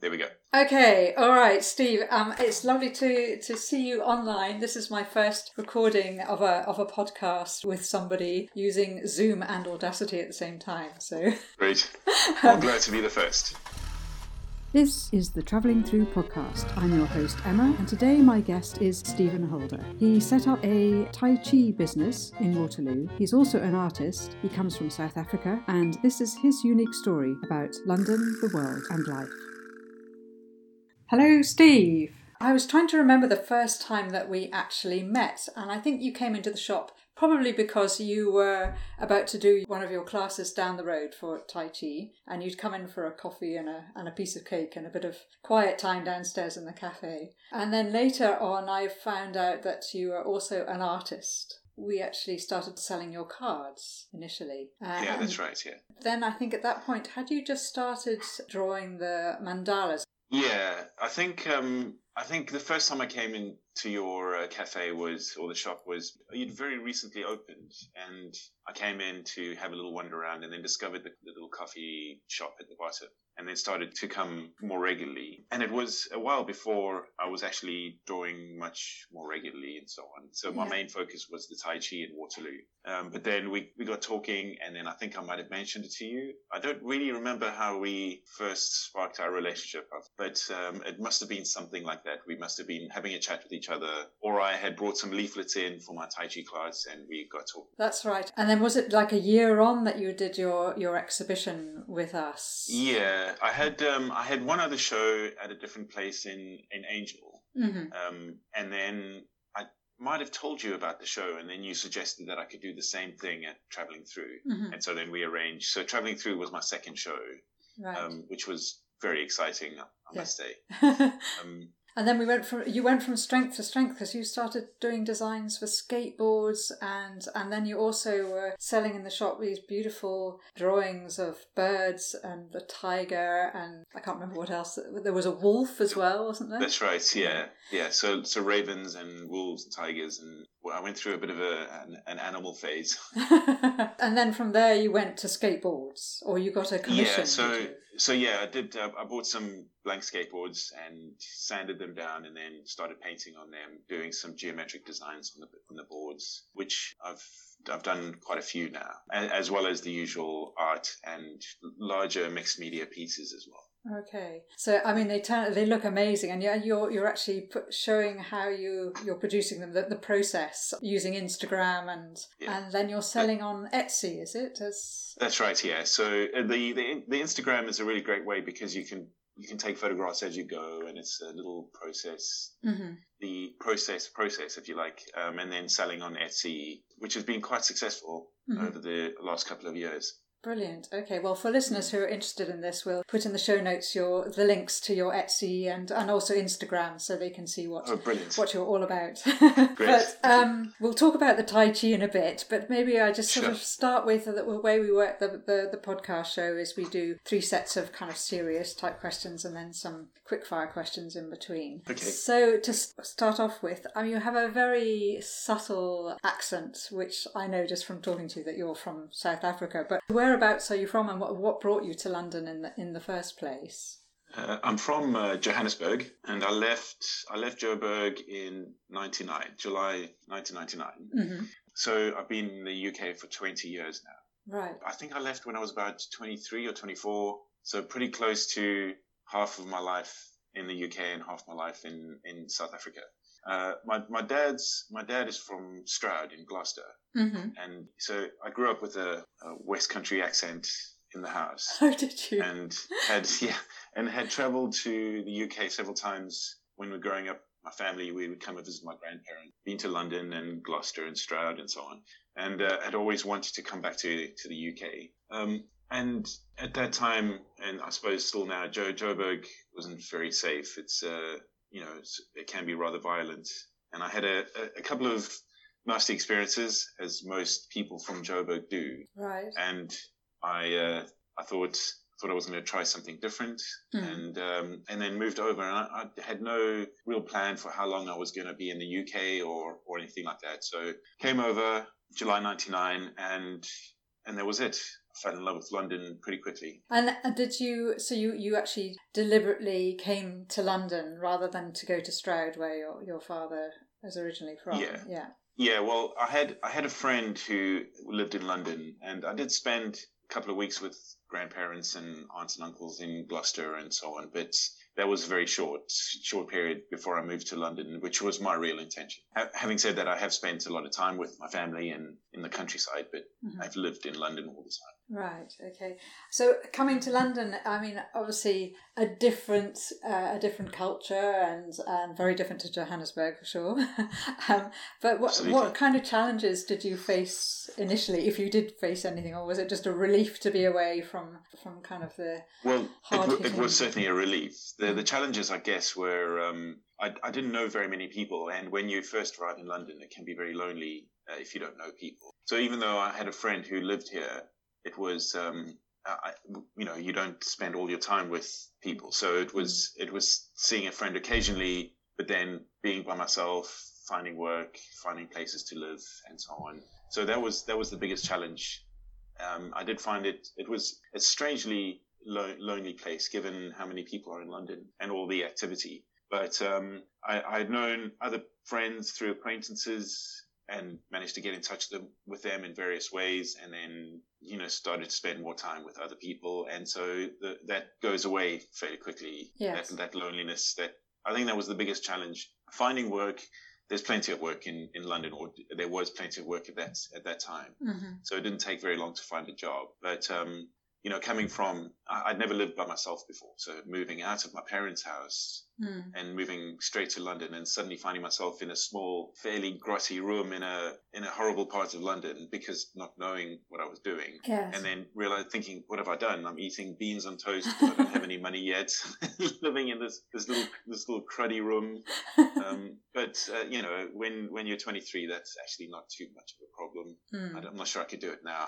there we go. Okay, all right, Steve. Um, it's lovely to to see you online. This is my first recording of a of a podcast with somebody using Zoom and Audacity at the same time. So Great. I'm glad to be the first. This is the Travelling Through podcast. I'm your host, Emma, and today my guest is Stephen Holder. He set up a Tai Chi business in Waterloo. He's also an artist. He comes from South Africa, and this is his unique story about London, the world, and life. Hello, Steve. I was trying to remember the first time that we actually met, and I think you came into the shop probably because you were about to do one of your classes down the road for Tai Chi, and you'd come in for a coffee and a, and a piece of cake and a bit of quiet time downstairs in the cafe. And then later on, I found out that you were also an artist. We actually started selling your cards initially. Uh, Yeah, that's right. Yeah. Then I think at that point, had you just started drawing the mandalas? Yeah, I think um, I think the first time I came into your uh, cafe was, or the shop was, you'd very recently opened, and I came in to have a little wander around, and then discovered the, the little coffee shop at the bottom, and then started to come more regularly. And it was a while before I was actually drawing much more regularly and so on. So my Yeah. main focus was the Tai Chi in Waterloo. Um, but then we, we got talking, and then I think I might have mentioned it to you. I don't really remember how we first sparked our relationship, but um, it must have been something like that. We must have been having a chat with each other, or I had brought some leaflets in for my Tai Chi class, and we got talking. That's right. And then was it like a year on that you did your your exhibition with us? Yeah, I had um, I had one other show at a different place in in Angel, hmm um, and then I might have told you about the show, and then you suggested that I could do the same thing at Traveling Through, hmm and so then we arranged. So Traveling Through was my second show, Right. um, which was very exciting, I Yeah. must say. Um, and then we went from you went from strength to strength because you started doing designs for skateboards and and then you also were selling in the shop these beautiful drawings of birds and the tiger and I can't remember what else. There was a wolf as well, wasn't there? That's right. Yeah, yeah. So so ravens and wolves and tigers, and well, I went through a bit of a an, an animal phase. and then from there you went to skateboards or you got a commission. Yeah. So so yeah, I did. Uh, I bought some blank skateboards and sanded them down, and then started painting on them, doing some geometric designs on the on the boards, which I've I've done quite a few now, as well as the usual art and larger mixed media pieces as well. Okay, so I mean they turn they look amazing, and yeah, you're you're actually put, showing how you you're producing them, the, the process using Instagram, and Yeah. and then you're selling on Etsy, is it? As That's right. Yeah. So uh, the, the the Instagram is a really great way because you can you can take photographs as you go, and it's a little process. Mhm. The process process, if you like, um, and then selling on Etsy, which has been quite successful Mhm. over the last couple of years. Brilliant. Okay, well, for listeners who are interested in this, we'll put in the show notes your the links to your Etsy and and also Instagram, so they can see what Oh, what you're all about. But um, we'll talk about the Tai Chi in a bit. But maybe I just sort Sure. of start with the, the way we work the, the, the podcast show is we do three sets of kind of serious type questions and then some quick fire questions in between. Okay. So to start off with, I mean, you have a very subtle accent, which I know just from talking to you that you're from South Africa. But whereabouts are you from, and what, what brought you to London in the in the first place? Uh, I'm from uh, Johannesburg, and I left I left Joburg in '99, July 1999. hmm So I've been in the UK for 20 years now. Right. I think I left when I was about 23 or 24, so pretty close to half of my life in the UK and half my life in, in South Africa. Uh, my, my dad's my dad is from Stroud in Gloucester, hmm and so I grew up with a, a West Country accent in the house, How did you? and had yeah, and had travelled to the UK several times when we were growing up. My family we would come and visit my grandparents, been to London and Gloucester and Stroud and so on, and uh, had always wanted to come back to to the UK. Um, and at that time, and I suppose still now, Joe Joburg wasn't very safe. It's uh, you know it's, it can be rather violent, and I had a, a, couple of nasty experiences, as most people from Joburg do. Right. And I uh, I thought thought I was going to try something different, Hmm. and um, and then moved over. And I, I had no real plan for how long I was going to be in the UK or or anything like that. So came over July '99, and and that was it. Fell in love with London pretty quickly. And did you? So you you actually deliberately came to London rather than to go to Stroud, where your your father was originally from. Yeah. Yeah. Yeah, well, I had I had a friend who lived in London, and I did spend a couple of weeks with grandparents and aunts and uncles in Gloucester and so on. But that was a very short, short period before I moved to London, which was my real intention. Ha- having said that, I have spent a lot of time with my family and in the countryside, but Mhm. I've lived in London all the time. Right. Okay. So coming to London, I mean, obviously a different, uh, a different culture, and and very different to Johannesburg for sure. um, but what Absolutely. what kind of challenges did you face initially, if you did face anything, or was it just a relief to be away from from kind of the Well, it, it was certainly a relief. The Mm. the challenges, I guess, were um, I, I didn't know very many people, and when you first arrive in London, it can be very lonely uh, if you don't know people. So even though I had a friend who lived here, it was um, I, you know you don't spend all your time with people. So it was it was seeing a friend occasionally, but then being by myself, finding work, finding places to live, and so on. So that was that was the biggest challenge um, I did find it it was a strangely lo- lonely place given how many people are in London and all the activity. But um, I, I had known other friends through acquaintances and managed to get in touch with them in various ways, and then you know started to spend more time with other people, and so the, that goes away fairly quickly. Yes. That, that loneliness. That I think that was the biggest challenge. Finding work. There's plenty of work in, in London, or there was plenty of work at that at that time Mhm. so it didn't take very long to find a job. But um, you know, coming from I'd never lived by myself before, so moving out of my parents' house Mm. and moving straight to London, and suddenly finding myself in a small, fairly grotty room in a in a horrible part of London because not knowing what I was doing. Yes. And then realize, thinking, what have I done? I'm eating beans on toast. I don't have any money yet. Living in this this little this little cruddy room. Um, but uh, you know, when when you're 23, that's actually not too much of a problem. Mm. I'm not sure I could do it now.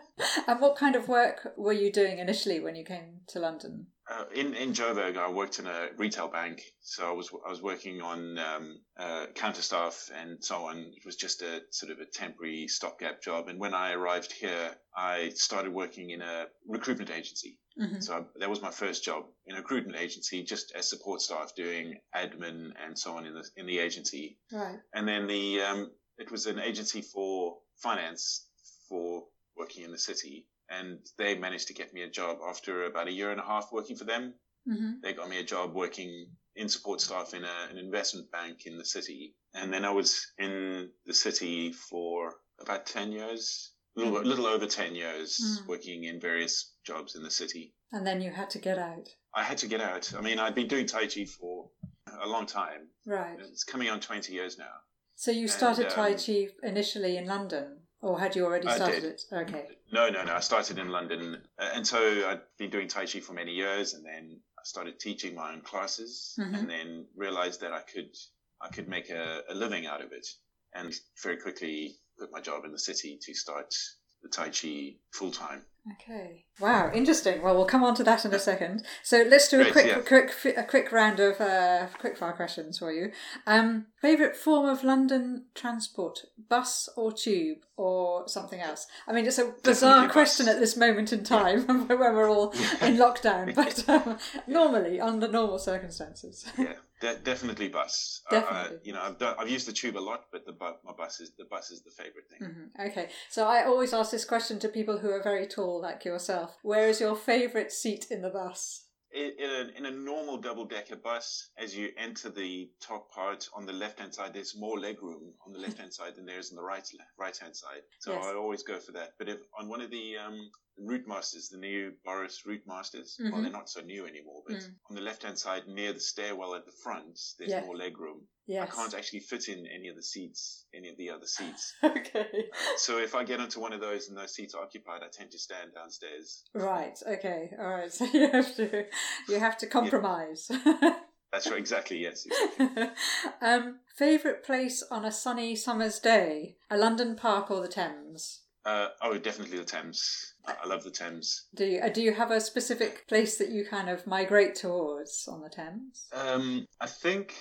and what kind of work were you doing initially when you came to London? Uh, in in Joburg, I worked in a retail bank, so I was I was working on um, uh, counter staff and so on. It was just a sort of a temporary stopgap job. And when I arrived here, I started working in a recruitment agency. hmm So I, that was my first job in a recruitment agency, just as support staff, doing admin and so on in the in the agency. Right. And then the um, it was an agency for finance for working in the city, and they managed to get me a job after about a year and a half working for them. hmm They got me a job working in support staff in a, an investment bank in the city, and then I was in the city for about ten years, a little, Mhm. little over ten years, Mm. working in various jobs in the city. And then you had to get out. I had to get out. I mean, I'd been doing Tai Chi for a long time. Right. It's coming on 20 years now. So you started And, Tai um, Chi initially in London, or had you already started it? Okay. No, no, no. I started in London. Uh, and so I'd been doing Tai Chi for many years and then I started teaching my own classes Mhm. and then realized that I could, I could make a, a living out of it and very quickly quit my job in the city to start the Tai Chi full time. Okay. Wow, interesting. Well, we'll come on to that in a second. So let's do a Great, quick, yeah. quick, a quick round of uh, quick fire questions for you. Um, favorite form of London transport: bus or tube or something else? I mean, it's a bizarre question at this moment in time when we're all in lockdown, but um, normally under normal circumstances. Yeah, de- definitely bus. Definitely. Uh, you know, I've done, I've used the tube a lot, but the bu- my bus is the bus is the favorite thing. Mhm. Okay, so I always ask this question to people who are very tall, like yourself. Where is your favourite seat in the bus? in in a, in a normal double decker bus, as you enter the top part on the left hand side, there's more leg room on the left hand side than there is on the right right hand side. So Yes. I always go for that. But if on one of the um, route masters, the new Boris route masters, well, they're not so new anymore, but Mm. on the left hand side near the stairwell at the front, there's more leg room. Yes. I can't actually fit in any of the seats, any of the other seats. Okay. so if I get onto one of those and those seats are occupied, I tend to stand downstairs. Right. Okay. All right. So you have to you have to compromise. That's right, exactly. Yes. Exactly. um, favorite place on a sunny summer's day: a London park or the Thames? Uh, oh, definitely the Thames. I love the Thames. Do you, uh, do you have a specific place that you kind of migrate towards on the Thames? Um, I think.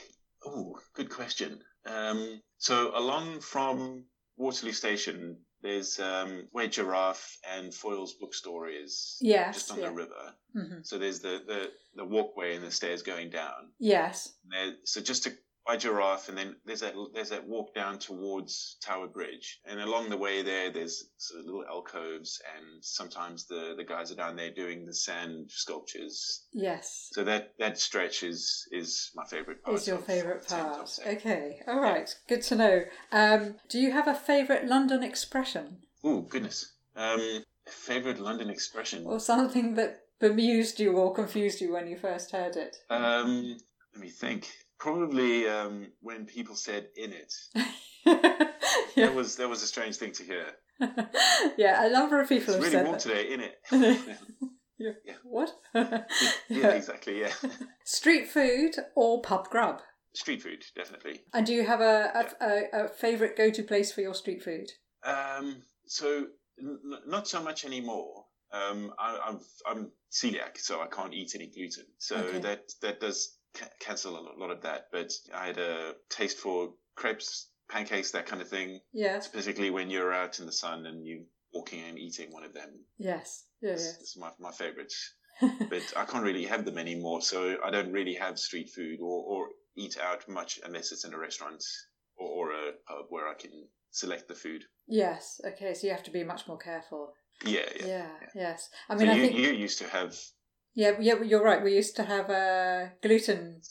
Oh, good question. Um, so along from Waterloo Station, there's um, where Giraffe and Foyles bookstore is, Yes. just on yeah. the river. hmm So there's the, the, the walkway and the stairs going down. Yes. There, so just to by Giraffe, and then there's that there's that walk down towards Tower Bridge, and along the way there, there's sort of little alcoves, and sometimes the the guys are down there doing the sand sculptures. Yes. So that that stretch is is my favorite part. Is your favourite part? Okay. All right. Good to know. Um, do you have a favourite London expression Oh goodness. Um, favorite London expression. or something that bemused you or confused you when you first heard it? Um, let me think. Probably um, when people said "in it." yeah. That was that was a strange thing to hear. yeah, a number of people It's have really warm that. today, in it. Yeah. Yeah. What? yeah, exactly. Yeah, Street food or pub grub? street food definitely. And do you have a, a, a, a favourite go to place for your street food? Um, so n- n- not so much anymore. Um, I, I'm I'm celiac, so I can't eat any gluten. So Okay. that that does ca- cancel a lot, of that. But I had a taste for crepes, pancakes, that kind of thing. Yes. Particularly when you're out in the sun and you walking and eating one of them. Yes. Yeah, It's, yes. it's my my favorite. but I can't really have them anymore. So I don't really have street food or, or eat out much unless it's in a restaurant or, or a pub where I can select the food. yes. Okay, so you have to be much more careful. Yeah, yeah. Yeah, yes. I I mean, so I you, think you used to have, yeah, yeah. You're right. We used to have uh, gluten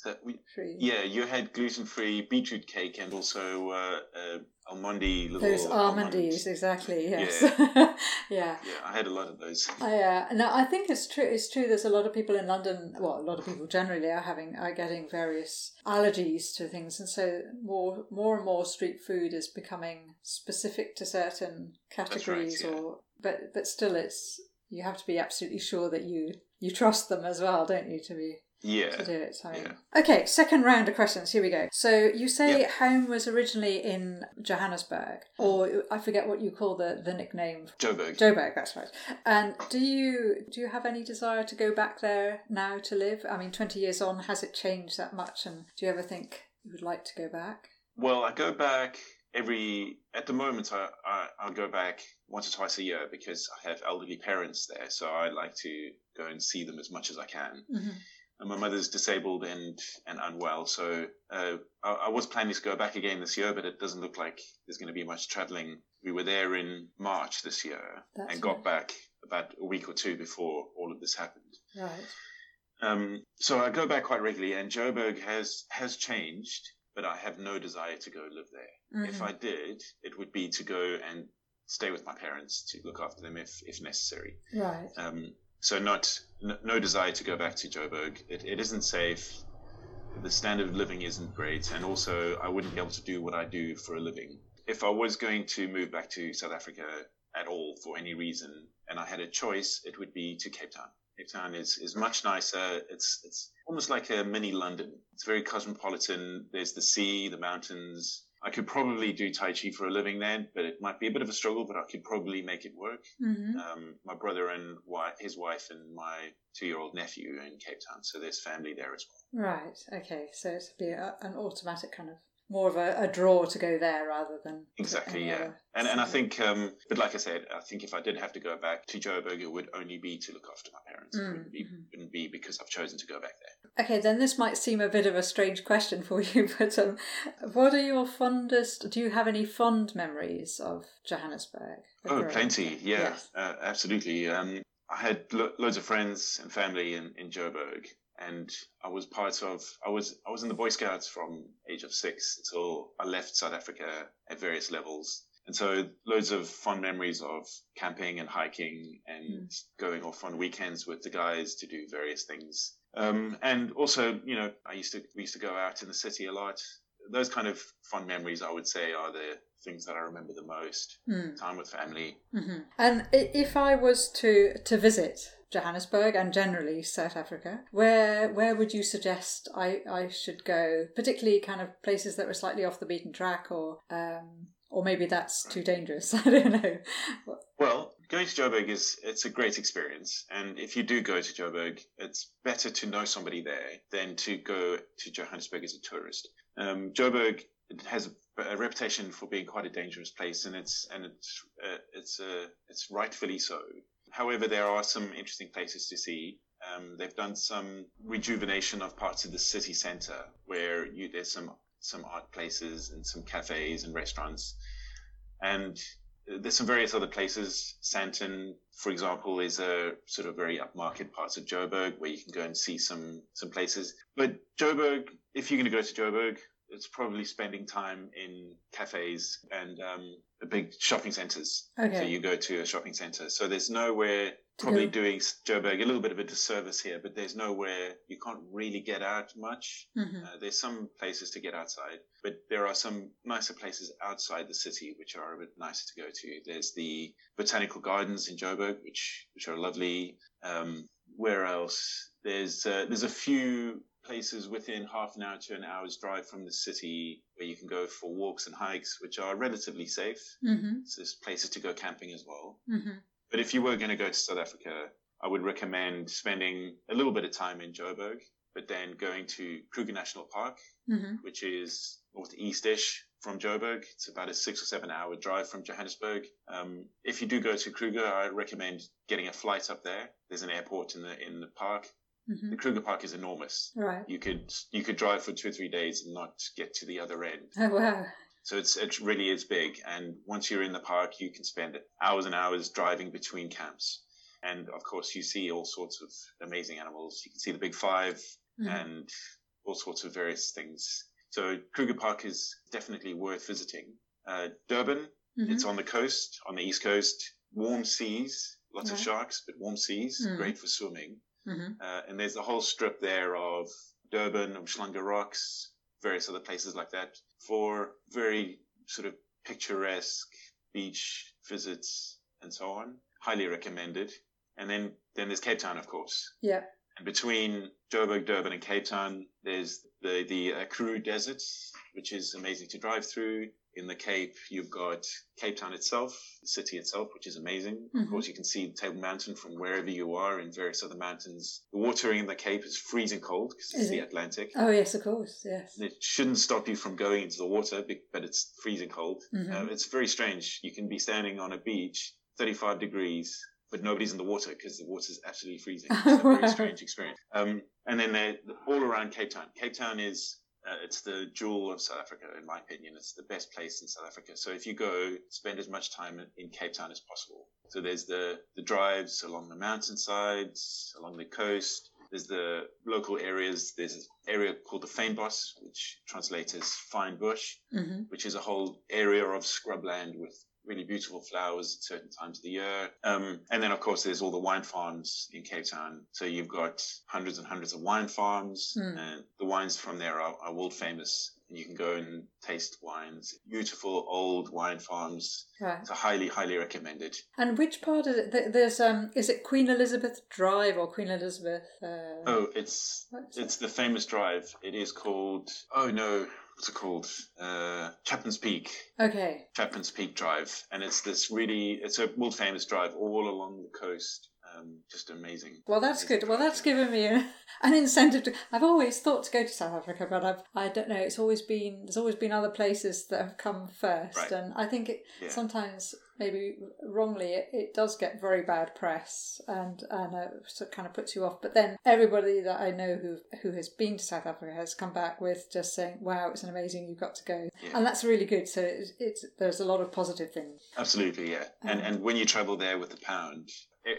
free. yeah, you had gluten-free beetroot cake and also uh, uh, almondy little Those almonds. almondies, exactly. Yes. Yeah. Yeah, I had a lot of those. I, uh, no, I think it's true. It's true. There's a lot of people in London. Well, a lot of people generally are having are getting various allergies to things, and so more, more and more street food is becoming specific to certain categories. yeah. Or, but but still, it's you have to be absolutely sure that you you trust them as well, don't you, to be Yeah, to do it. Mean, yeah. okay, second round of questions. Here we go. So you say Yep. home was originally in Johannesburg, mm. or I forget what you call the the nickname Joburg. Joburg, that's right. And do you do you have any desire to go back there now to live? I mean, twenty years on, has it changed that much? And do you ever think you would like to go back? Well, I go back every. At the moment, I, I I go back once or twice a year because I have elderly parents there, so I like to go and see them as much as I can. Mm-hmm. And my mother's disabled and and unwell, so uh, I, I was planning to go back again this year, but it doesn't look like there's going to be much travelling. We were there in March this year That's and got right. back about a week or two before all of this happened. Right. Um, so I go back quite regularly, and Joburg has has changed, but I have no desire to go live there. If Mhm. I did, it would be to go and stay with my parents to look after them if if necessary. Right. Um, so not n- no desire to go back to Joburg. It, it isn't safe. The standard of living isn't great, and also I wouldn't be able to do what I do for a living. If I was going to move back to South Africa at all for any reason, and I had a choice, it would be to Cape Town. Cape Town is, is much nicer. It's it's almost like a mini London. It's very cosmopolitan. There's the sea, the mountains. I could probably do Tai Chi for a living there, but it might be a bit of a struggle, but I could probably make it work. hmm Um, my brother and wi- his wife and my two-year-old nephew are in Cape Town, so there's family there as well. Right. Okay. So it'd be a, an automatic kind of more of a, a draw to go there rather than Exactly, yeah. other And and I think, um, but like I said, I think if I did have to go back to Joburg, it would only be to look after my parents. It Mm, wouldn't be, mhm. wouldn't be because I've chosen to go back there. Okay, then this might seem a bit of a strange question for you, but um, what are your fondest? Do you have any fond memories of Johannesburg? Oh, plenty. Yeah, Yes. uh, absolutely. Um, I had lo- loads of friends and family in, in Joburg, and I was part of. I was I was in the Boy Scouts from age of six until I left South Africa at various levels, and so loads of fond memories of camping and hiking and going off on weekends with the guys to do various things. Um, and also, you know, I used to we used to go out in the city a lot. Those kind of fond memories, I would say, are the things that I remember the most. Mm. Time with family, hmm And if I was to to visit Johannesburg and generally South Africa, where where would you suggest I, I should go? Particularly kind of places that were slightly off the beaten track, or um, or maybe that's too dangerous. I don't know. Well, going to Joburg is it's a great experience, and if you do go to Joburg, it's better to know somebody there than to go to Johannesburg as a tourist. Um, Joburg has a, reputation for being quite a dangerous place, and it's and it's uh, it's uh, it's rightfully so. However, there are some interesting places to see. Um, they've done some rejuvenation of parts of the city centre where you, there's some some art places and some cafes and restaurants, and there's some various other places. Sandton, for example, is a sort of very upmarket parts of Joburg where you can go and see some some places. But Joburg, if you're going to go to Joburg, it's probably spending time in cafes and um, big shopping centres. Okay. So you go to a shopping centre. So there's nowhere probably doing Joburg a little bit of a disservice here, but there's nowhere you can't really get out much. Mhm. Uh, there's some places to get outside, but there are some nicer places outside the city which are a bit nicer to go to. There's the botanical gardens in Joburg, which which are lovely. Um, where else? There's uh, there's a few places within half an hour to an hour's drive from the city where you can go for walks and hikes, which are relatively safe. Mhm. So there's places to go camping as well. Mhm. But if you were going to go to South Africa, I would recommend spending a little bit of time in Joburg, but then going to Kruger National Park, Mhm. which is northeast-ish from Joburg. It's about a six or seven hour drive from Johannesburg. Um, if you do go to Kruger, I recommend getting a flight up there. There's an airport in the in the park. Mhm. The Kruger Park is enormous. Right. You could you could drive for two or three days and not get to the other end. Oh wow. So it's it really is big, and once you're in the park, you can spend hours and hours driving between camps, and of course you see all sorts of amazing animals. You can see the big 5 Mhm. and all sorts of various things. So Kruger Park is definitely worth visiting. Uh, Durban, Mhm. it's on the coast, on the east coast, warm seas, lots of sharks, but warm seas, Mm. great for swimming. Mhm. Uh, and there's a whole strip there of Durban, Umhlanga Rocks, various other places like that for very sort of picturesque beach visits and so on. Highly recommended. And then, then there's Cape Town, of course. Yeah. And between Joburg, Durban, and Cape Town, there's the the uh, Karoo Desert, which is amazing to drive through. In the Cape, you've got Cape Town itself, the city itself, which is amazing. Mhm. Of course, you can see Table Mountain from wherever you are and various other mountains. The water in the Cape is freezing cold because it's Is the? Atlantic. Oh yes, of course. Yes. It shouldn't stop you from going into the water, but it's freezing cold. Mhm. Uh, it's very strange. You can be standing on a beach, 35 degrees, but nobody's in the water because the water is absolutely freezing. It's a very strange experience. Um, and then all around Cape Town. Cape Town is uh, it's the jewel of South Africa, in my opinion. It's the best place in South Africa. So if you go, spend as much time in- Cape Town as possible. So there's the the drives along the mountainsides, along the coast. There's the local areas. There's an area called the Fynbos, which translates as fine bush Mhm. which is a whole area of scrubland with really beautiful flowers at certain times of the year. Um, and then, of course, there's all the wine farms in Cape Town. So you've got hundreds and hundreds of wine farms, Mm. and the wines from there are, are world famous. And you can go and taste wines. Beautiful old wine farms. Right. So highly, highly recommended. And which part is it? There's um, is it Queen Elizabeth Drive or Queen Elizabeth? Uh, Oh, it's it's the famous drive. It is called. Oh no, what's it called? Uh, Chapman's Peak. Okay. Chapman's Peak Drive, and it's this really it's a world famous drive all along the coast. Um, just amazing. Well, that's Amazing good. Well, that's given me a, an incentive to. I've always thought to go to South Africa, but I've I don't know. It's always been there's always been other places that have come first, Right. and I think it Yeah. sometimes maybe wrongly it, it does get very bad press and and uh, so it kind of puts you off. But then everybody that I know who who has been to South Africa has come back with just saying, "Wow, it's an amazing. You've got to go," Yeah. and that's really good. So it's, it's there's a lot of positive things. Absolutely, yeah. And Um, and when you travel there with the pound,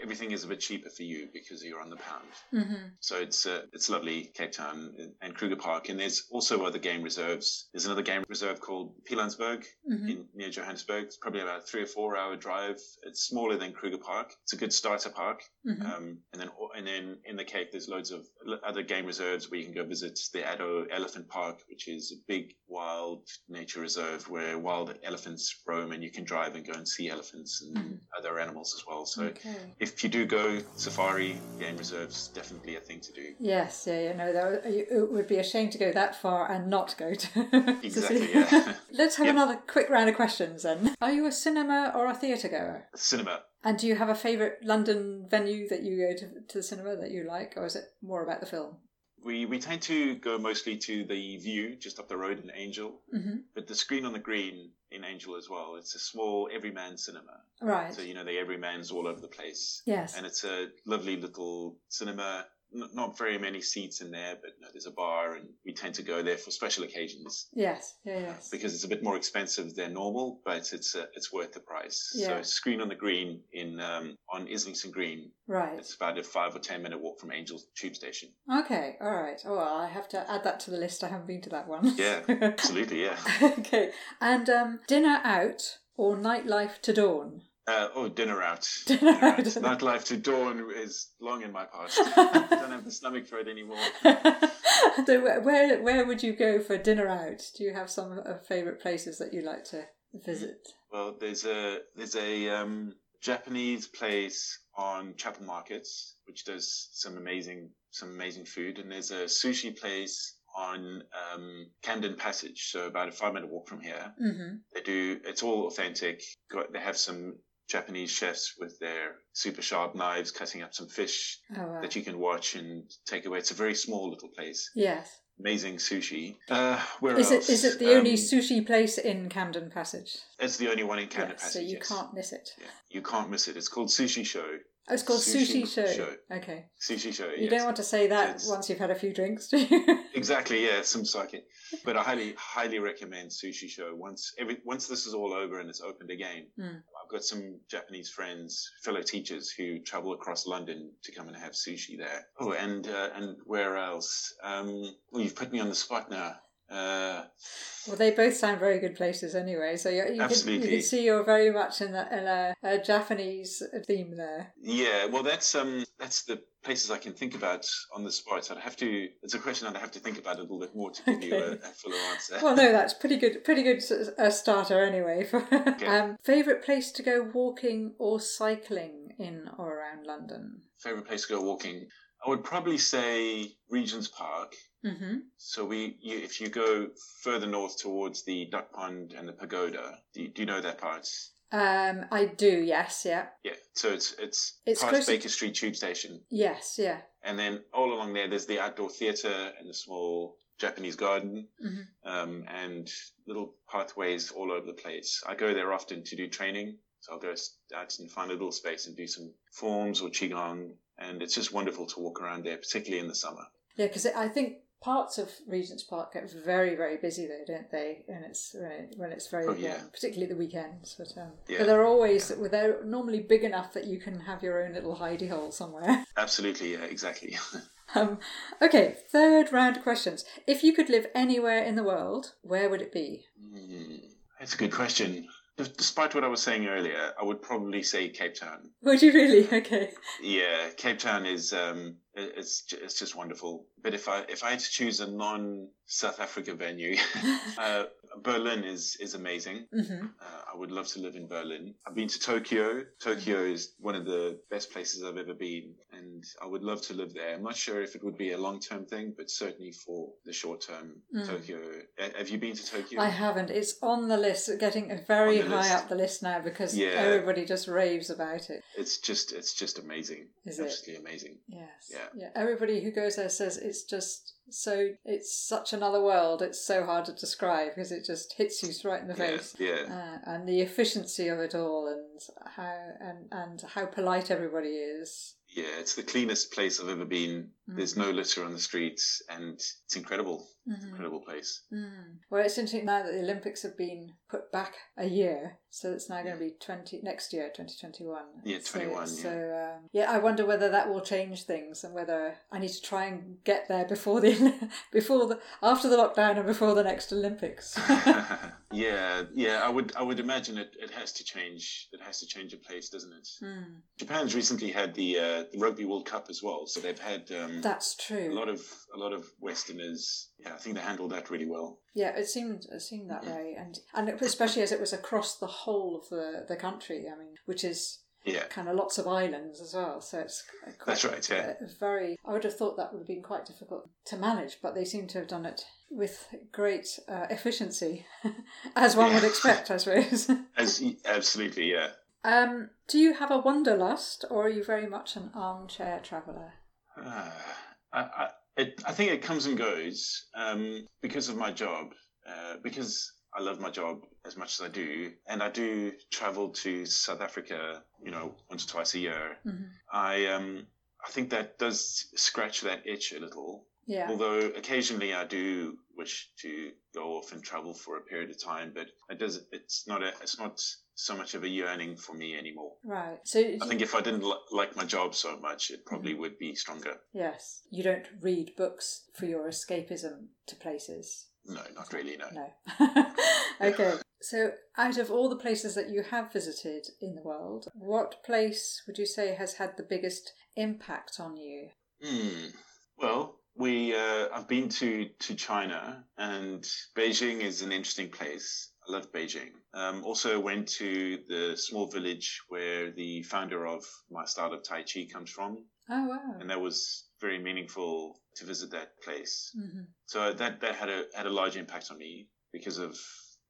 everything is a bit cheaper for you because you're on the pound. hmm So it's uh, it's lovely, Cape Town and- and Kruger Park. And there's also other game reserves. There's another game reserve called Pilanesberg hmm in near Johannesburg. It's probably about three or four hour drive. It's smaller than Kruger Park. It's a good starter park. hmm Um, and then and then in the Cape, there's loads of other game reserves where you can go visit the Addo Elephant Park, which is a big wild nature reserve where wild elephants roam, and you can drive and go and see elephants and Mhm. other animals as well. So okay. if you do go safari, game reserves definitely a thing to do. Yes, yeah, yeah. No, there, it would be a shame to go that far and not go to. Exactly, yeah. Let's have another quick round of questions then. Are you a cinema or a theatre goer? Cinema. And do you have a favourite London venue that you go to, to the cinema that you like, or is it more about the film? We we tend to go mostly to the Vue just up the road in Angel, hmm but the screen on the green in Angel as well. It's a small everyman cinema, Right. so you know the everymans all over the place, yes. and it's a lovely little cinema. Not very many seats in there, but no, there's a bar, and we tend to go there for special occasions yes. Yeah. Yes. because it's a bit more expensive than normal, but it's uh, it's worth the price. Yeah. So screen on the green in um, on Islington Green. right. It's about a five or ten minute walk from Angel Tube Station. Okay. All right. Oh, well, I have to add that to the list. I haven't been to that one. Yeah, absolutely, yeah. okay. And um, dinner out or nightlife to dawn? Uh, oh, dinner out. Dinner Dinner out. out. Nightlife to dawn is long in my past. I don't have the stomach for it anymore. so where- where where would you go for dinner out? Do you have some uh, favourite places that you like to visit? Well, there's a there's a um, Japanese place on Chapel Markets which does some amazing some amazing food, and there's a sushi place on um, Camden Passage, so about a five minute walk from here. Mm-hmm. They do it's all authentic. Got they have some Japanese chefs with their super sharp knives cutting up some fish Oh, wow. that you can watch and take away. It's a very small little place. Yes. Amazing sushi. Uh, where Is else? it is it the only Um, sushi place in Camden Passage? It's the only one in Camden yes, so you yes. can't miss it. Yeah, you can't miss it. It's called Sushi Show. Oh, it's called Sushi, Sushi Show. Show. Okay. Sushi Show. You yes. don't want to say that It's- once you've had a few drinks, do you? Exactly, yeah, some sake. But I highly, highly recommend Sushi Show. Once every once this is all over and it's opened again, Mm. I've got some Japanese friends, fellow teachers, who travel across London to come and have sushi there. Oh, and uh, and where else? Um, well, you've put me on the spot now. Uh, Well, they both sound very good places anyway. So you, you, can, you can see you're very much in, the, in a, a Japanese theme there. yeah, well, that's um, that's the places I can think about on the spot. So I'd have to. It's a question I'd have to think about a little bit more to give you a, a fuller answer. Well, no, that's pretty good. Pretty good a starter anyway. For um, favorite place to go walking or cycling in or around London. Favorite place to go walking? I would probably say Regent's Park. hmm So we, you, if you go further north towards the Duck Pond and the Pagoda, do you, do you know that part? Um, I do. Yes. Yeah. Yeah. So it's it's, It's past closer Baker Street Tube Station, Yes. Yeah. and then all along there, there's the outdoor theatre and the small Japanese garden, Mhm. um, and little pathways all over the place. I go there often to do training, so I'll go out and find a little space and do some forms or qigong, and it's just wonderful to walk around there, particularly in the summer. Yeah, because I think parts of Regent's Park get very, very busy though, don't they? And it's when, it, when it's very Oh, yeah. warm, particularly the weekends. But, um, Yeah. but they're always they're normally big enough that you can have your own little hidey hole somewhere. Absolutely, yeah, exactly. um, okay, third round questions. If you could live anywhere in the world, where would it be? Hmm, That's a good question. Despite what I was saying earlier, I would probably say Cape Town. Would you really? Okay. Yeah, Cape Town is um, it's it's just wonderful. But if I if I had to choose a non South Africa venue, uh, Berlin is is amazing. hmm Uh, I would love to live in Berlin. I've been to Tokyo. Tokyo is one of the best places I've ever been, and I would love to live there. I'm not sure if it would be a long term thing, but certainly for the short term, Mm. Tokyo. A- Have you been to Tokyo? I haven't. It's on the list, getting very high list. up the list now because Yeah. everybody just raves about it. It's just it's just amazing. Is it? Absolutely amazing. Yes. Yeah. Yeah. Everybody who goes there says it's just so it's such another world. It's so hard to describe because it just hits you right in the Yeah, face. yeah. Uh, and the efficiency of it all, and how and and how polite everybody is. Yeah, it's the cleanest place I've ever been. Mm. There's no litter on the streets, and it's incredible. Mhm. Incredible place. Mm. Well, it's interesting now that the Olympics have been put back a year, so it's now going to be twenty next year, twenty twenty one. Yeah, 21, So, yeah. so um, yeah, I wonder whether that will change things, and whether I need to try and get there before the before the after the lockdown and before the next Olympics. yeah, yeah. I would, I would imagine it, it has to change. It has to change a place, doesn't it? Hmm. Japan's recently had the, uh, the Rugby World Cup as well, so they've had um, That's true. a lot of a lot of Westerners. Yeah, I think they handled that really well. Yeah, it seemed it seemed that way, and and especially as it was across the whole of the the country. I mean, which is Yeah, kind of lots of islands as well. So it's quite, That's right, yeah. very. I would have thought that would have been quite difficult to manage, but they seem to have done it with great uh, efficiency, as one would expect, I suppose. As, absolutely. Yeah. um, do you have a wanderlust, or are you very much an armchair traveller? Uh, I, I it, I think it comes and goes um, because of my job. Uh, because I love my job as much as I do, and I do travel to South Africa, you know, once or twice a year. Mhm. I um, I think that does scratch that itch a little. Yeah. Although occasionally I do wish to go off and travel for a period of time, but it does. It's not a. It's not so much of a yearning for me anymore. Right. So I think if I didn't li- like my job so much, it probably would be stronger. yes, you don't read books for your escapism to places. No, not really. No. No. okay. So, out of all the places that you have visited in the world, what place would you say has had the biggest impact on you? Hmm. Well, we uh, I've been to to China, and Beijing is an interesting place. I love Beijing. Um, also went to the small village where the founder of my style of Tai Chi comes from, Oh wow. and that was very meaningful to visit that place. hmm So that that had a had a large impact on me because of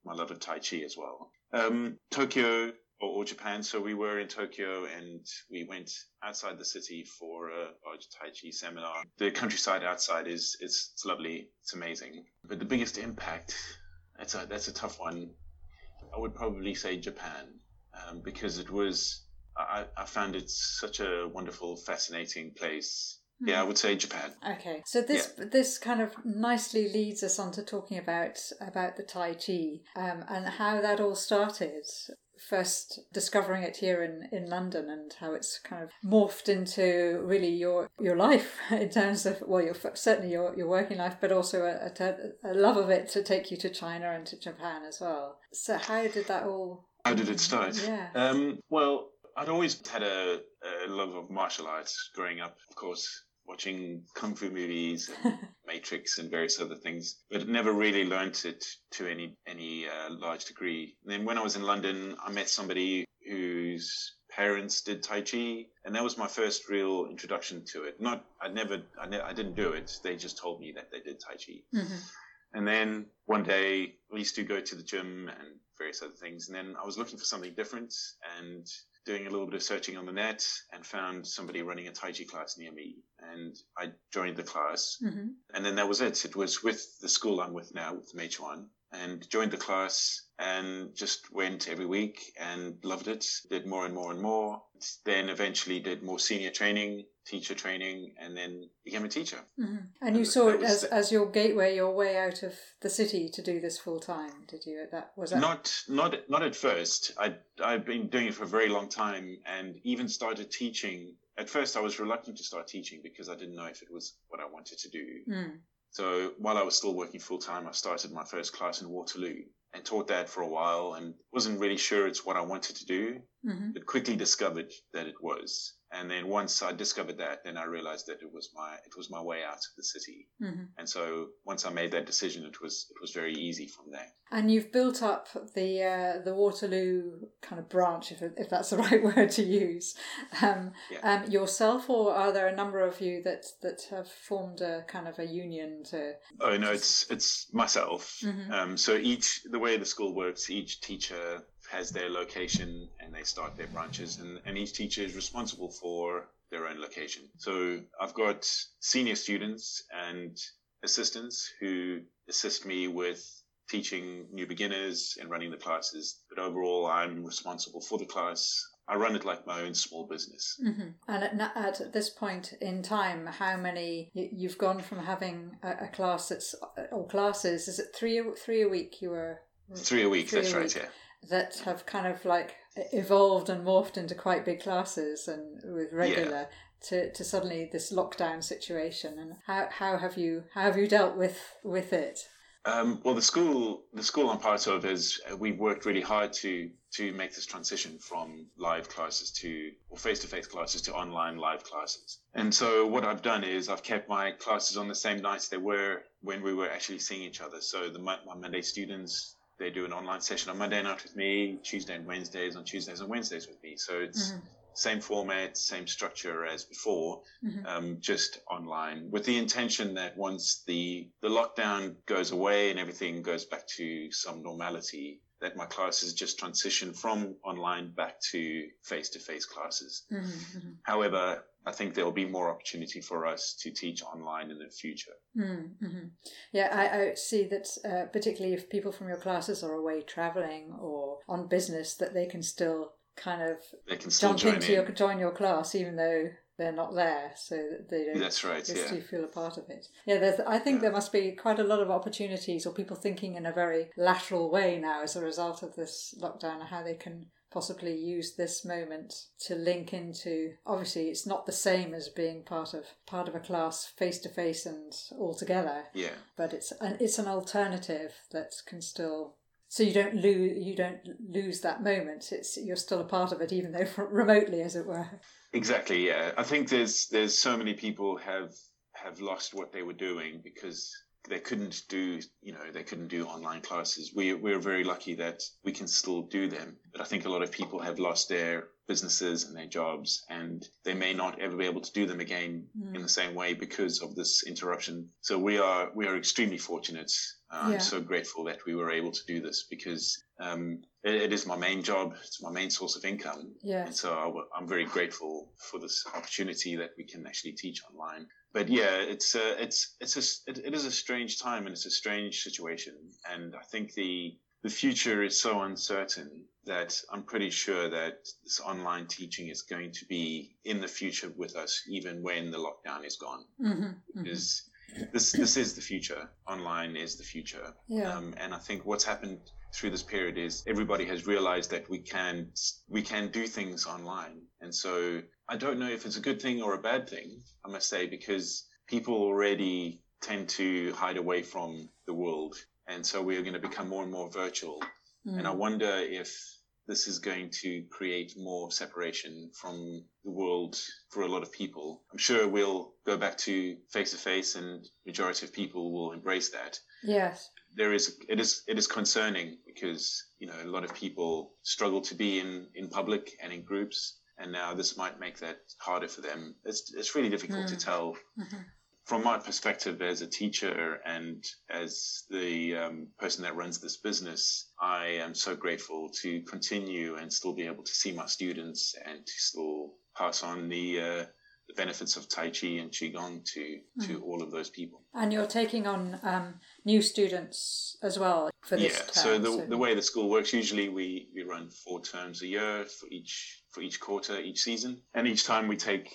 my love of Tai Chi as well. Um, Tokyo or, or Japan. So we were in Tokyo and we went outside the city for a large Tai Chi seminar. The countryside outside is is it's lovely. It's amazing. But the biggest impact that's a that's a tough one. I would probably say Japan um, because it was I, I found it such a wonderful, fascinating place. Yeah, I would say Japan. Okay, so this this kind of nicely leads us on to talking about about the Tai Chi um, and how that all started. First, discovering it here in, in London and how it's kind of morphed into really your your life in terms of well, your certainly your, your working life, but also a, a, a love of it to take you to China and to Japan as well. So, how did that all? How did it start? Yeah. Um, well, I'd always had a, a love of martial arts growing up, of course, watching kung fu movies and Matrix and various other things, but never really learnt it to any any uh, large degree. And then when I was in London, I met somebody whose parents did Tai Chi, and that was my first real introduction to it. Not, I never, I, ne- I didn't do it. They just told me that they did Tai Chi. Mhm. And then one day we used to go to the gym and various other things. And then I was looking for something different and doing a little bit of searching on the net and found somebody running a Tai Chi class near me. And I joined the class. Mhm. And then that was it. It was with the school I'm with now, with Meituan, and joined the class and just went every week and loved it. Did more and more and more. Then eventually did more senior training, teacher training, and then became a teacher. Mhm. And you saw it as, as your gateway, your way out of the city to do this full time. Did you? That was that. Not not not at first. I I've been doing it for a very long time, and even started teaching. At first, I was reluctant to start teaching because I didn't know if it was what I wanted to do. Mm. So while I was still working full time, I started my first class in Waterloo and taught that for a while, and wasn't really sure it's what I wanted to do, hmm but quickly discovered that it was. And then once I discovered that, then I realized that it was my it was my way out of the city. hmm And so once I made that decision, it was it was very easy from there. And you've built up the uh, the Waterloo kind of branch, if, if that's the right word to use, um, Yeah. um, yourself, or are there a number of you that that have formed a kind of a union to? Oh no, it's it's myself. Mhm. Um, so each the way the school works, each teacher has their location and they start their branches, and, and each teacher is responsible for their own location. So I've got senior students and assistants who assist me with teaching new beginners and running the classes. But overall, I'm responsible for the class. I run it like my own small business. hmm And at, at this point in time, how many you- you've gone from having a, a class that's or classes? Is it three a- three a week? You were Three a week, Three a that's right, week. yeah. That have kind of like evolved and morphed into quite big classes and with regular to, to suddenly this lockdown situation and how, how have you how have you dealt with with it Um, well, the school, the school I'm part of is uh, we've worked really hard to to make this transition from live classes to or face-to-face classes to online live classes. And so what I've done is I've kept my classes on the same nights they were when we were actually seeing each other. So the my Monday students they do an online session on Monday night with me, Tuesday and Wednesdays on Tuesdays and Wednesdays with me. So it's Mhm. same format, same structure as before, Mhm. um, just online, with the intention that once the the lockdown goes away and everything goes back to some normality, that my classes just transition from online back to face-to-face classes. Mm-hmm. However, I think there'll be more opportunity for us to teach online in the future. Mm-hmm. Yeah, I, I see that uh, particularly if people from your classes are away traveling or on business, that they can still kind of They can still jump join into in. your join your class even though they're not there, so that they don't. That's right. They Yeah. still feel a part of it. Yeah, there's, I think Yeah. there must be quite a lot of opportunities or people thinking in a very lateral way now as a result of this lockdown and how they can possibly use this moment to link into obviously it's not the same as being part of part of a class face to face and all together Yeah. but it's an, it's an alternative that can still so you don't lose you don't lose that moment it's you're still a part of it even though remotely as it were Exactly. Yeah. I think there's there's so many people have have lost what they were doing because they couldn't do you know they couldn't do online classes. We we're very lucky that we can still do them, but I think a lot of people have lost their businesses and their jobs, and they may not ever be able to do them again Mm. in the same way because of this interruption. So we are we are extremely fortunate. Uh, Yeah. I'm so grateful that we were able to do this because um, it, it is my main job. It's my main source of income. Yeah. And so I- I'm very grateful for this opportunity that we can actually teach online. But yeah, it's a, it's it's a, it, it is a strange time and it's a strange situation. And I think the the future is so uncertain that I'm pretty sure that this online teaching is going to be in the future with us, even when the lockdown is gone. hmm Because this this is the future. Online is the future. yeah Um, and I think what's happened through this period is everybody has realized that we can we can do things online. And so I don't know if it's a good thing or a bad thing, I must say, because people already tend to hide away from the world. And so we are going to become more and more virtual. And I Mm. wonder if this is going to create more separation from the world for a lot of people. I'm sure we'll go back to face to face and majority of people will embrace that yes there is it is it is concerning because you know a lot of people struggle to be in in public and in groups and now this might make that harder for them it's it's really difficult to Mm. tell Mhm. from my perspective as a teacher and as the um, person that runs this business i am so grateful to continue and still be able to see my students and to still pass on the uh, the benefits of tai chi and qigong to to Mm. all of those people and you're taking on um, new students as well for this yeah. term, So the, the way the school works, usually we, we run four terms a year for each for each quarter, each season, and each time we take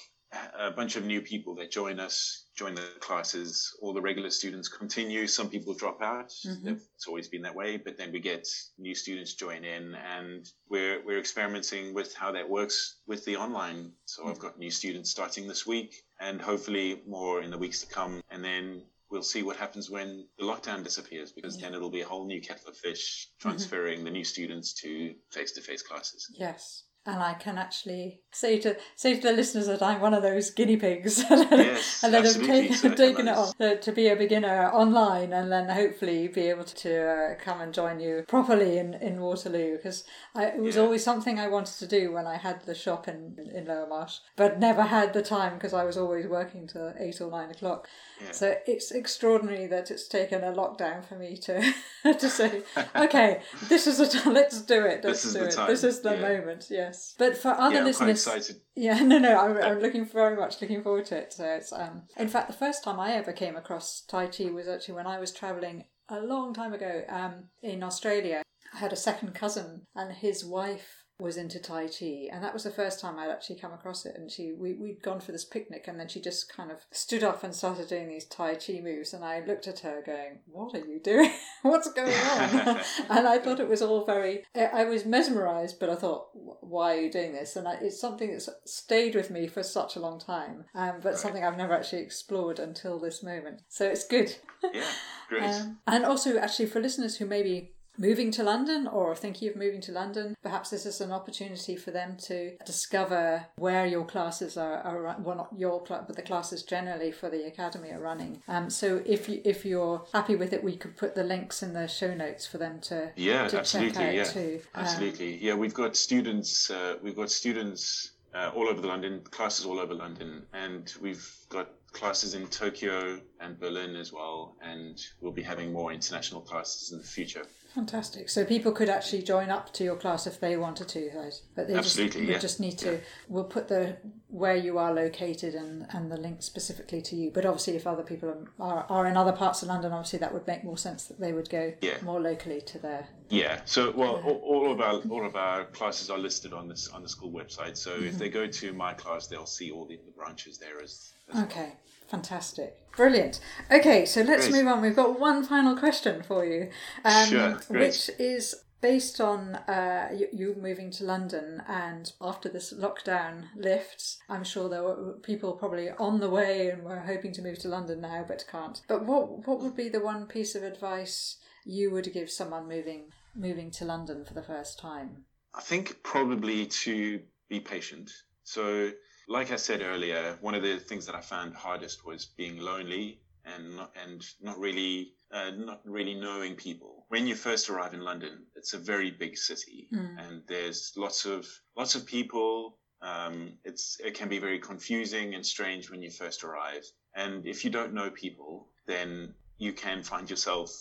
a bunch of new people that join us, join the classes. All the regular students continue. Some people drop out. Mhm. It's always been that way. But then we get new students join in, and we're we're experimenting with how that works with the online. So I've got new students starting this week, and hopefully more in the weeks to come. And then we'll see what happens when the lockdown disappears, because Yeah. then it'll be a whole new kettle of fish transferring the new students to face-to-face classes. Yes. And I can actually say to say to the listeners that I'm one of those guinea pigs, Yes, and that have taken, So taken it on to be a beginner online, and then hopefully be able to uh, come and join you properly in, in Waterloo. Because it was Yeah. always something I wanted to do when I had the shop in in Lower Marsh, but never had the time because I was always working till eight or nine o'clock. Yeah. So it's extraordinary that it's taken a lockdown for me to to say, okay, this is the time. Let's do it. Let's This is do the it. time, This is the yeah. moment. Yes. But for other yeah, I'm quite listeners, excited. yeah, no, no, I'm, I'm looking very much looking forward to it. So it's um, in fact, the first time I ever came across Tai Chi was actually when I was traveling a long time ago um, in Australia. I had a second cousin, and his wife was into Tai Chi, and that was the first time I'd actually come across it. And she, we, we'd gone for this picnic, and then she just kind of stood up and started doing these Tai Chi moves, and I looked at her going, "What are you doing? What's going on?" and I thought it was all very. I was mesmerised, but I thought, "Why are you doing this?" And I, it's something that's stayed with me for such a long time, um, but Right. something I've never actually explored until this moment. So it's good. yeah, great. Um, and also, actually, for listeners who may be moving to London or thinking of moving to London, perhaps this is an opportunity for them to discover where your classes are, are well, not your class, but the classes generally for the academy are running. Um, so if you if you're happy with it, we could put the links in the show notes for them to Yeah, to absolutely. check out yeah, too. Um, absolutely. yeah, we've got students. Uh, we've got students uh, all over the London, classes all over London, and we've got classes in Tokyo and Berlin as well, and we'll be having more international classes in the future. Fantastic. So people could actually join up to your class if they wanted to, right? But they Absolutely, just, yeah. just need to. We'll put the where you are located and, and the link specifically to you. But obviously, if other people are, are in other parts of London, obviously that would make more sense that they would go Yeah. more locally to their. Yeah. So, well, uh, all, all of our all of our classes are listed on this on the school website. So if mm-hmm. they go to my class, they'll see all the, the branches there as. as Okay, fantastic, brilliant. Okay, so let's Great. move on. We've got one final question for you, um, Sure, which is based on uh, you, you moving to London, and after this lockdown lifts, I'm sure there were people probably on the way and were hoping to move to London now but can't. But what what would be the one piece of advice you would give someone moving moving to London for the first time? I think probably to be patient. So, like I said earlier, one of the things that I found hardest was being lonely and not, and not really uh, not really knowing people. When you first arrive in London, it's a very big city, and there's lots of lots of people. Um, it's it can be very confusing and strange when you first arrive, and if you don't know people, then you can find yourself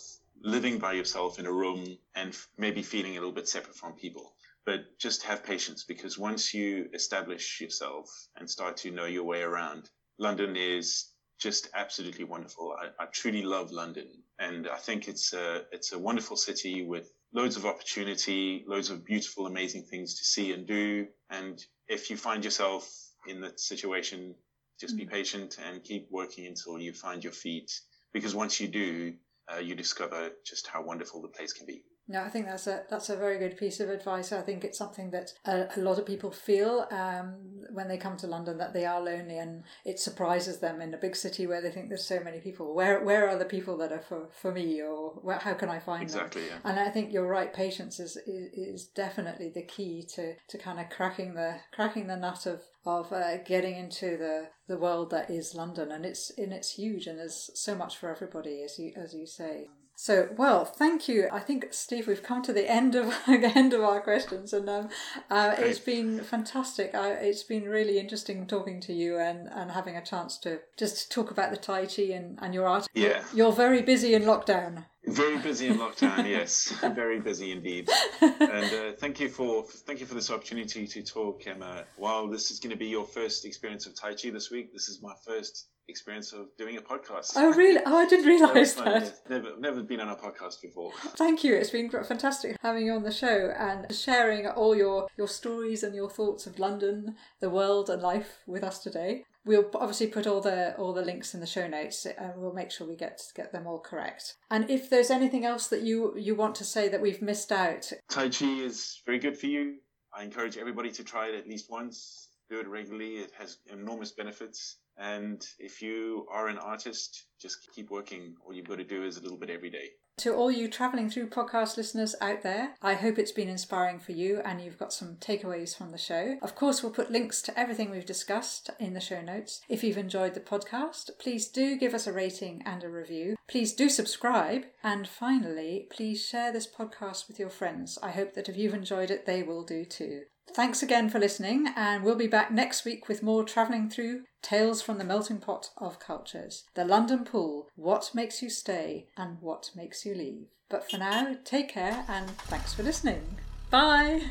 living by yourself in a room and f- maybe feeling a little bit separate from people but just have patience because once you establish yourself and start to know your way around, London is just absolutely wonderful. I, I truly love London, and I think it's a it's a wonderful city with loads of opportunity, loads of beautiful, amazing things to see and do. And if you find yourself in that situation, just be patient and keep working until you find your feet. Because once you do, uh, you discover just how wonderful the place can be. No, I think that's a that's a very good piece of advice. I think it's something that a, a lot of people feel um, when they come to London that they are lonely, and it surprises them in a big city where they think there's so many people. Where where are the people that are for, for me, or where, how can I find Exactly, them? yeah. And I think you're right. Patience is, is is definitely the key to to kind of cracking the cracking the nut of of uh, getting into the the world that is London, and it's and it's huge, and there's so much for everybody, as you as you say. So, well, thank you. I think, Steve, we've come to the end of the end of our questions, and um, uh, it's been fantastic. I, it's been really interesting talking to you and, and having a chance to just talk about the Tai Chi and, and your art. Yeah. You're very busy in lockdown. Very busy in lockdown, yes, very busy indeed. And uh, thank you for thank you for this opportunity to talk, Emma. While this is going to be your first experience of Tai Chi this week, this is my first experience of doing a podcast. Oh, really? Oh, I didn't realise that. yes. Never never been on a podcast before. Thank you. It's been fantastic having you on the show and sharing all your, your stories and your thoughts of London, the world, and life with us today. We'll obviously put all the all the links in the show notes, and we'll make sure we get get them all correct. And if there's anything else that you you want to say that we've missed out, Tai Chi is very good for you. I encourage everybody to try it at least once. Do it regularly. It has enormous benefits. And if you are an artist, just keep working. All you've got to do is a little bit every day. To all you travelling through podcast listeners out there, I hope it's been inspiring for you and you've got some takeaways from the show. Of course, we'll put links to everything we've discussed in the show notes. If you've enjoyed the podcast, please do give us a rating and a review. Please do subscribe. And finally, please share this podcast with your friends. I hope that if you've enjoyed it, they will do too. Thanks again for listening, and we'll be back next week with more travelling through Tales from the Melting Pot of Cultures. The London Pool What Makes You Stay and What Makes You Leave. But for now, take care and thanks for listening. Bye!